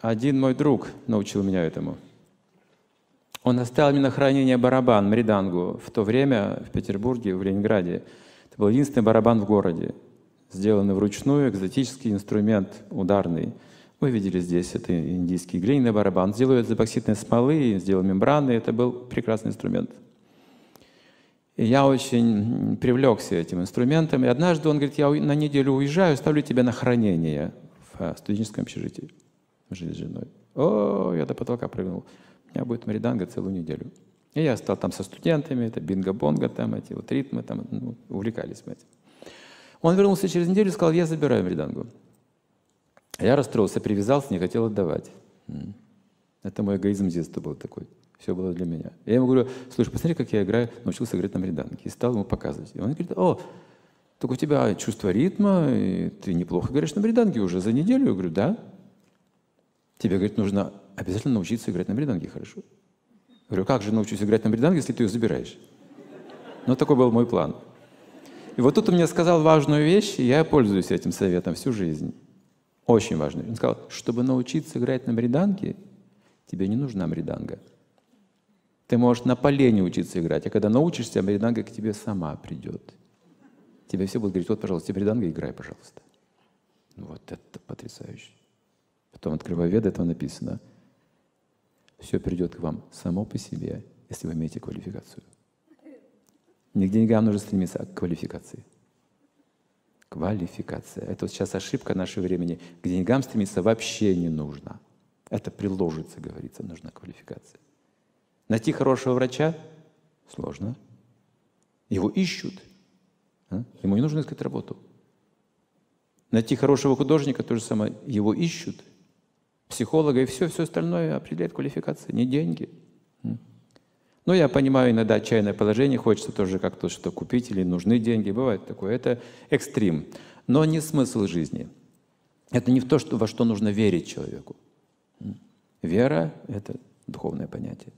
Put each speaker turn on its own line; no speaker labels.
один мой друг научил меня этому. Он оставил мне на хранение барабан Мридангу в то время в Петербурге, в Ленинграде. Это был единственный барабан в городе, сделанный вручную, экзотический инструмент ударный. Вы видели здесь, это индийский глиняный барабан. Сделают из эпоксидной смолы, сделал мембраны. Это был прекрасный инструмент. И я очень привлекся этим инструментом. И однажды он говорит, я на неделю уезжаю, ставлю тебя на хранение в э, студенческом общежитии. Жили с женой. О, я до потолка прыгнул. У меня будет мариданга целую неделю. И я стал там со студентами, это бинго-бонго, там эти вот ритмы, там, ну, увлекались мы этим. Он вернулся через неделю и сказал, я забираю маридангу. Я расстроился, привязался, не хотел отдавать. Это мой эгоизм с детства был такой. Все было для меня. Я ему говорю, слушай, посмотри, как я играю, научился играть на мриданге. И стал ему показывать. И он говорит, о, так у тебя чувство ритма, и ты неплохо играешь на бриданге уже за неделю. Я говорю, да. Тебе, говорит, нужно обязательно научиться играть на бриданге хорошо. Говорю, как же научусь играть на бриданге, если ты ее забираешь? Ну, такой был мой план. И вот тут он мне сказал важную вещь, и я пользуюсь этим советом всю жизнь. Очень важную. Он сказал, чтобы научиться играть на бриданге, тебе не нужна мриданга. Ты можешь на полене учиться играть, а когда научишься, бриданга к тебе сама придет. Тебе все будут говорить, вот, пожалуйста, бриданга играй, пожалуйста. Ну, вот это потрясающе. Потом, открывая веды, там написано, все придет к вам само по себе, если вы имеете квалификацию. Не к деньгам нужно стремиться, а к квалификации. Квалификация. Это вот сейчас ошибка нашего времени. К деньгам стремиться вообще не нужно. Это приложится, говорится, нужна квалификация. Найти хорошего врача сложно. Его ищут. А? Ему не нужно искать работу. Найти хорошего художника, то же самое, его ищут. Психолога и все, все остальное определяет квалификация, не деньги. Но я понимаю, иногда отчаянное положение, хочется тоже как-то что купить или нужны деньги, бывает такое. Это экстрим, но не смысл жизни. Это не в то, что, во что нужно верить человеку. Вера — это духовное понятие.